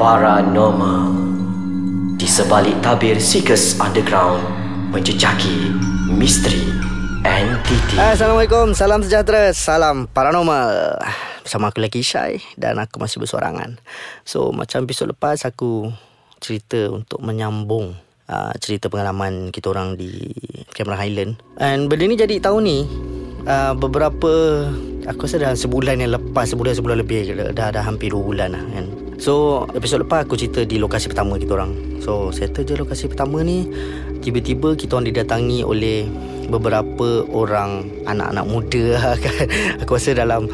Paranormal. Di sebalik tabir Seekers Underground Menjejaki misteri entiti Assalamualaikum, salam sejahtera, salam paranormal. Bersama aku lagi Syai dan aku masih bersorangan. So macam episod lepas aku cerita untuk menyambung uh, Cerita pengalaman kita orang di Cameron Highland. And benda ni jadi tahun ni uh, Beberapa Aku rasa dah sebulan yang lepas Sebulan sebulan lebih Dah, dah hampir dua bulan lah kan So episod lepas aku cerita di lokasi pertama kita orang. So settle je lokasi pertama ni. Tiba-tiba kita orang didatangi oleh beberapa orang anak-anak muda. Kan Aku rasa dalam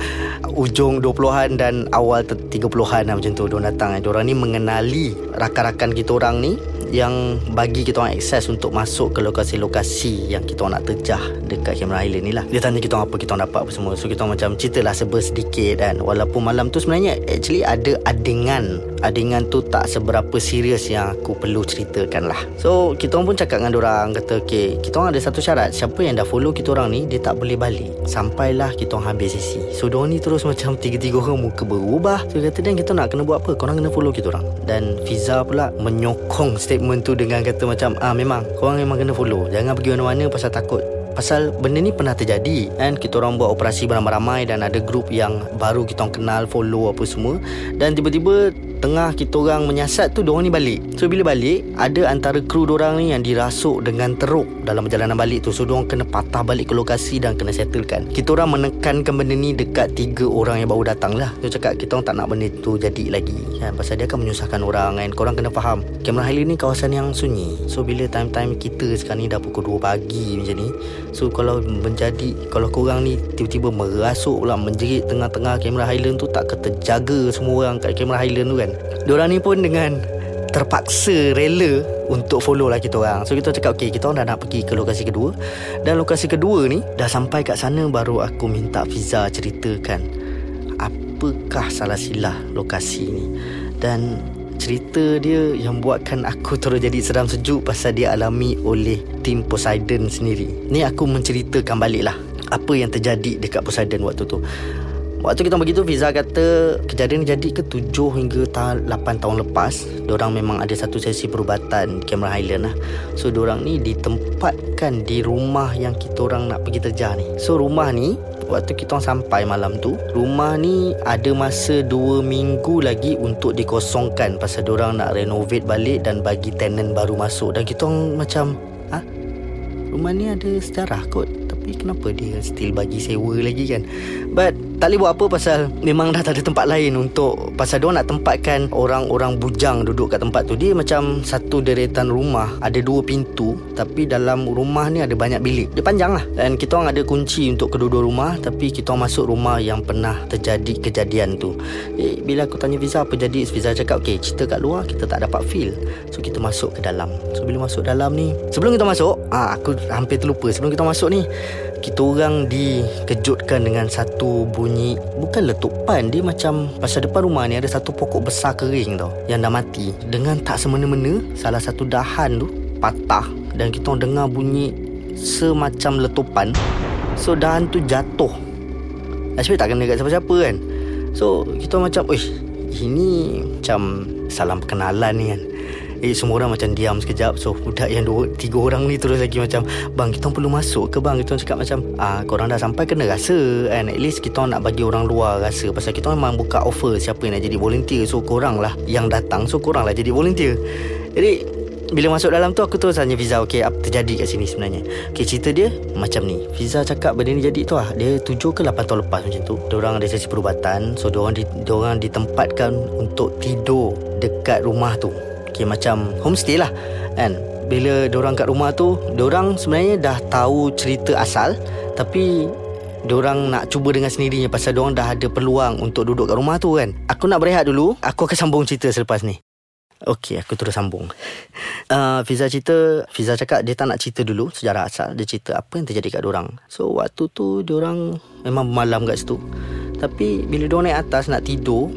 ujung 20-an dan awal 30-an lah macam tu Diorang datang. Diorang ni mengenali rakan-rakan kita orang ni yang bagi kita orang akses untuk masuk ke lokasi-lokasi yang kita orang nak terjah dekat Cameron Island ni lah. Dia tanya kita orang apa kita orang dapat apa semua. So kita orang macam ceritalah seba sedikit kan. Walaupun malam tu sebenarnya actually ada adingan. Adingan tu tak seberapa serius yang aku perlu ceritakan lah. So kita orang pun cakap dengan orang kata okay kita orang ada satu syarat. Siapa yang dah follow kita orang ni dia tak boleh balik. Sampailah kita orang habis sesi. So diorang ni terus macam tiga-tiga orang muka berubah. So kata dan kita nak kena buat apa? Korang kena follow kita orang. Dan Fiza pula menyokong state statement tu dengan kata macam ah memang korang memang kena follow. Jangan pergi mana-mana pasal takut. Pasal benda ni pernah terjadi kan? Kita orang buat operasi beramai-ramai Dan ada grup yang baru kita orang kenal Follow apa semua. Dan tiba-tiba Tengah kita orang menyiasat tu Diorang ni balik. So bila balik Ada antara kru diorang ni Yang dirasuk dengan teruk Dalam perjalanan balik tu. So diorang kena patah balik ke lokasi Dan kena settlekan. Kita orang menekankan benda ni Dekat tiga orang yang baru datang lah. Dia cakap kita orang tak nak benda tu jadi lagi. Kan? Pasal dia akan menyusahkan orang kan. Korang kena faham. Cameron Highland ni kawasan yang sunyi. So bila time-time kita sekarang ni Dah pukul 2 pagi macam ni So kalau menjadi Kalau korang ni Tiba-tiba merasuk pula Menjerit tengah-tengah Cameron Highland tu Tak terjaga semua orang Kat Cameron Highland tu kan Diorang ni pun dengan terpaksa rela untuk follow lah kita orang. So kita cakap okay kita orang dah nak pergi ke lokasi kedua. Dan lokasi kedua ni dah sampai kat sana baru aku minta Fiza ceritakan apakah salah silah lokasi ni. Dan cerita dia yang buatkan aku terus jadi seram sejuk pasal dia alami oleh tim Poseidon sendiri. Ni aku menceritakan balik lah apa yang terjadi dekat Poseidon waktu tu. Waktu kita begitu Fiza kata kejadian jadi ke 7 hingga ta- 8 tahun lepas Diorang memang ada satu sesi perubatan Cameron Highland lah So diorang ni ditempatkan di rumah yang kita orang nak pergi terjah ni So rumah ni Waktu kita orang sampai malam tu Rumah ni ada masa 2 minggu lagi untuk dikosongkan Pasal diorang nak renovate balik dan bagi tenant baru masuk Dan kita orang macam? Rumah ni ada sejarah kot. Tapi kenapa dia still bagi sewa lagi kan? But tak boleh buat apa pasal memang dah tak ada tempat lain untuk pasal dia nak tempatkan orang-orang bujang duduk kat tempat tu. Dia macam satu deretan rumah ada dua pintu tapi dalam rumah ni ada banyak bilik. Dia panjang lah. Dan kita orang ada kunci untuk kedua-dua rumah tapi kita orang masuk rumah yang pernah terjadi kejadian tu. Eh, bila aku tanya Fiza apa jadi? Fiza cakap okay cerita kat luar kita tak dapat feel. So kita masuk ke dalam. So bila masuk dalam ni sebelum kita masuk ah, aku hampir terlupa. Sebelum kita masuk ni kita orang dikejutkan dengan satu bunyi bukan letupan dia macam pasal depan rumah ni ada satu pokok besar kering tau yang dah mati. Dengan tak semena-mena salah satu dahan tu patah. Dan kita orang dengar bunyi semacam letupan so dahan tu jatuh. Sebenarnya tak kena dekat siapa-siapa kan? So kita macam Uish Ini macam Salam perkenalan ni kan Eh semua orang macam diam sekejap. So budak yang dua, tiga orang ni terus lagi macam Bang kita perlu masuk ke bang? Kita cakap macam ah Korang dah sampai kena rasa And at least kita nak bagi orang luar rasa Pasal kita memang buka offer Siapa yang nak jadi volunteer. So korang lah yang datang. So korang lah jadi volunteer. Jadi bila masuk dalam tu aku terus tanya Fiza Okay apa terjadi kat sini sebenarnya? Okay cerita dia macam ni. Fiza cakap benda ni jadi tu lah. Dia 7 ke 8 tahun lepas macam tu. Diorang ada sesi perubatan. So diorang, di, diorang ditempatkan untuk tidur dekat rumah tu Okay macam homestay lah Kan Bila diorang kat rumah tu Diorang sebenarnya dah tahu cerita asal Tapi Diorang nak cuba dengan sendirinya Pasal diorang dah ada peluang Untuk duduk kat rumah tu kan Aku nak berehat dulu Aku akan sambung cerita selepas ni Okey, aku terus sambung. Uh, Fiza cerita, Fiza cakap dia tak nak cerita dulu sejarah asal. Dia cerita apa yang terjadi kat orang. So, waktu tu diorang memang malam kat situ. Tapi bila diorang naik atas nak tidur,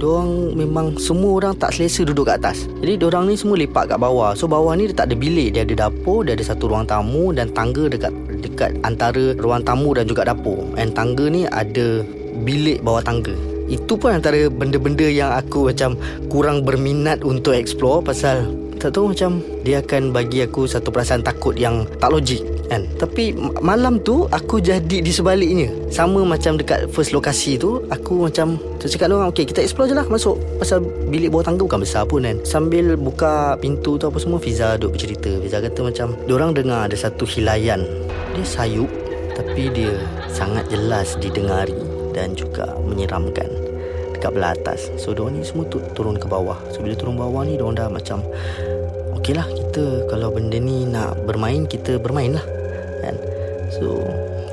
diorang memang semua orang tak selesa duduk kat atas. Jadi diorang ni semua lepak kat bawah. So, bawah ni dia tak ada bilik. Dia ada dapur, dia ada satu ruang tamu dan tangga dekat dekat antara ruang tamu dan juga dapur. And tangga ni ada bilik bawah tangga itu pun antara benda-benda yang aku macam kurang berminat untuk explore pasal tak tahu macam dia akan bagi aku satu perasaan takut yang tak logik kan? Tapi malam tu aku jadi di sebaliknya. Sama macam dekat first lokasi tu aku macam tu cakap orang okey kita explore je lah masuk. Pasal bilik bawah tangga bukan besar pun kan. Sambil buka pintu tu apa semua Fiza duduk bercerita. Fiza kata macam orang dengar ada satu hilayan dia sayup tapi dia sangat jelas didengari dan juga menyeramkan dekat belah atas. So diorang ni semua tu, turun ke bawah. So bila turun bawah ni Diorang dah macam Okey lah kita Kalau benda ni nak bermain Kita bermain lah? So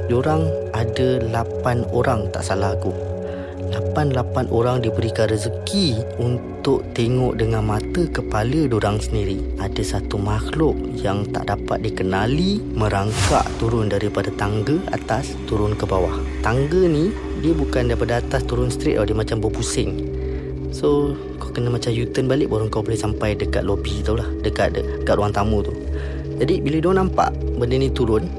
Diorang ada 8 orang Tak salah aku. 8-8 orang diberikan rezeki Untuk tengok dengan mata kepala diorang sendiri. Ada satu makhluk yang tak dapat dikenali Merangkak turun daripada tangga atas Turun ke bawah. Tangga ni dia bukan daripada atas turun straight tau Dia macam berpusing. So kau kena macam U-turn balik Baru kau boleh sampai dekat lobby tau lah Dekat, dekat ruang tamu tu. Jadi bila dia nampak benda ni turun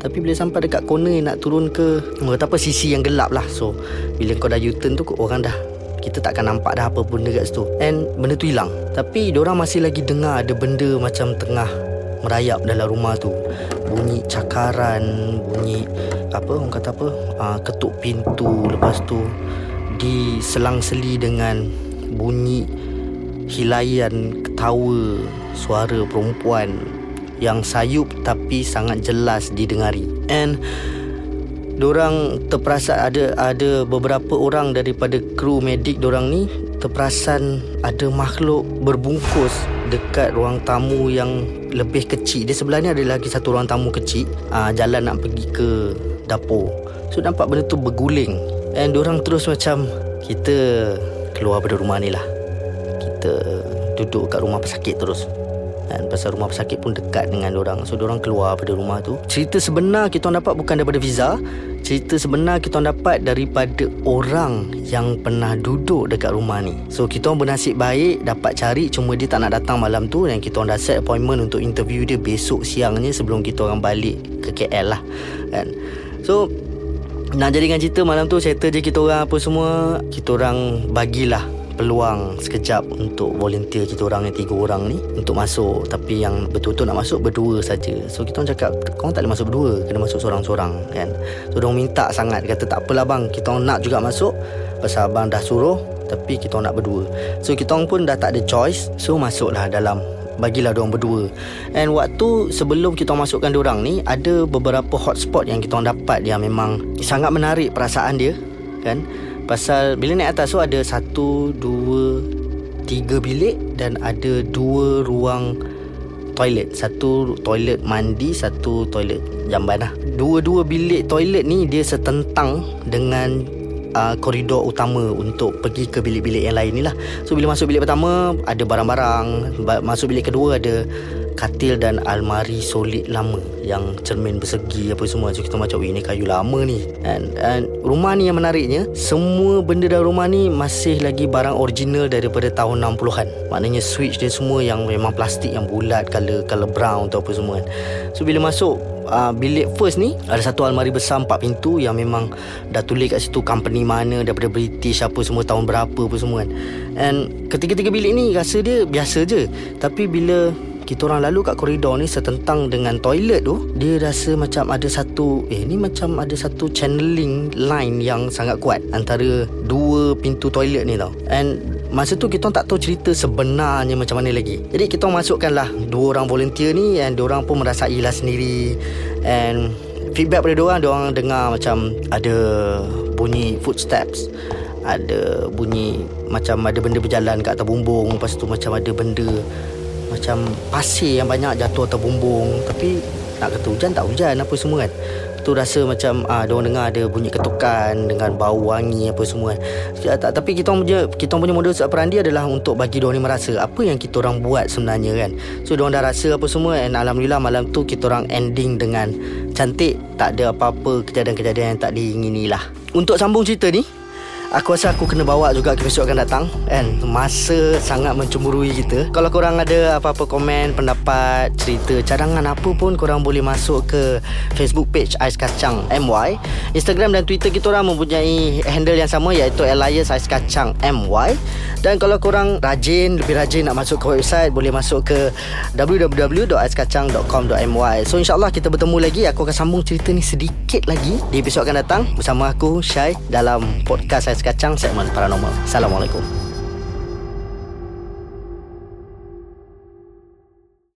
Tapi bila sampai dekat corner nak turun ke Kata apa sisi yang gelap lah. So bila kau dah U-turn tu Orang dah kita takkan nampak dah apa benda kat situ. And benda tu hilang. Tapi orang masih lagi dengar ada benda macam tengah merayap dalam rumah tu. Bunyi cakaran Bunyi apa orang kata apa uh, ketuk pintu. Lepas tu diselang-seli dengan bunyi hilayan ketawa suara perempuan yang sayup tapi sangat jelas didengari. And Diorang terperasan ada ada beberapa orang daripada kru medik diorang ni terperasan ada makhluk berbungkus dekat ruang tamu yang lebih kecil. Dia sebelah ni ada lagi satu ruang tamu kecil. uh, jalan nak pergi ke dapur. So nampak benda tu berguling. And orang terus macam Kita keluar dari rumah ni lah. Kita duduk kat rumah pesakit terus dan pasal rumah pesakit pun dekat dengan orang. So orang keluar dari rumah tu. Cerita sebenar kita dapat bukan daripada Visa Cerita sebenar kita dapat daripada orang yang pernah duduk dekat rumah ni. So kita bernasib baik dapat cari Cuma dia tak nak datang malam tu Dan kita dah set appointment untuk interview dia besok siangnya Sebelum kita orang balik ke KL lah kan. So nak jadikan cerita malam tu settle je kita orang apa semua kita orang bagilah peluang sekejap untuk volunteer kita orang yang tiga orang ni untuk masuk tapi yang betul-betul nak masuk berdua saja. So kita orang cakap kau tak boleh masuk berdua kena masuk seorang-seorang kan. So dia minta sangat kata tak apalah bang kita orang nak juga masuk pasal abang dah suruh tapi kita orang nak berdua. So kita orang pun dah tak ada choice so masuklah dalam bagilah diorang berdua and waktu sebelum kita masukkan diorang ni ada beberapa hotspot yang kita dapat yang memang sangat menarik perasaan dia kan pasal bila naik atas tu ada satu dua tiga bilik dan ada dua ruang toilet. Satu toilet mandi satu toilet jamban lah. Dua-dua bilik toilet ni dia setentang dengan uh, koridor utama untuk pergi ke bilik-bilik yang lain ni lah. So bila masuk bilik pertama ada barang-barang, masuk bilik kedua ada katil dan almari solid lama yang cermin bersegi apa semua. So kita macam ini kayu lama ni. And, and rumah ni yang menariknya semua benda dalam rumah ni masih lagi barang original daripada tahun 60-an maknanya switch dia semua yang memang plastik yang bulat color color brown atau apa semua kan. So bila masuk uh, bilik first ni ada satu almari besar empat pintu yang memang dah tulis kat situ company mana daripada British apa semua tahun berapa apa semua kan. And ketiga-tiga bilik ni rasa dia biasa je. Tapi bila kita orang lalu kat koridor ni setentang dengan toilet tu dia rasa macam ada satu eh ni macam ada satu channeling line yang sangat kuat antara dua pintu toilet ni tau. And masa tu kita tak tahu cerita sebenarnya macam mana lagi. Jadi kita masukkanlah dua orang volunteer ni and dia orang pun merasailah sendiri. And feedback pada dia orang dia orang dengar macam ada bunyi footsteps ada bunyi macam ada benda berjalan kat atas bumbung. Lepas tu macam ada benda macam pasir yang banyak jatuh atas bumbung. Tapi nak kata hujan tak hujan apa semua kan. Tu rasa macam ah orang dengar ada bunyi ketukan dengan bau wangi apa semua kan. Tapi kita punya kita punya modus operandi adalah untuk bagi dia ni merasa apa yang kita orang buat sebenarnya kan. So dia dah rasa apa semua and alhamdulillah malam tu kita orang ending dengan cantik. Tak ada apa-apa kejadian-kejadian yang tak diingini lah untuk sambung cerita ni Aku rasa aku kena bawa juga ke episod akan datang. Kan Masa sangat mencemburui kita. Kalau korang ada apa-apa komen Pendapat Cerita Cadangan apa pun Korang boleh masuk ke Facebook page Ais Kacang MY Instagram dan Twitter kita orang mempunyai handle yang sama Iaitu Elias Ais Kacang MY Dan kalau korang rajin Lebih rajin nak masuk ke website Boleh masuk ke www.aiskacang.com.my So insyaAllah kita bertemu lagi. Aku akan sambung cerita ni sedikit lagi. Di episod akan datang Bersama aku Syai Dalam podcast Ais Kacang Segmen Paranormal. Assalamualaikum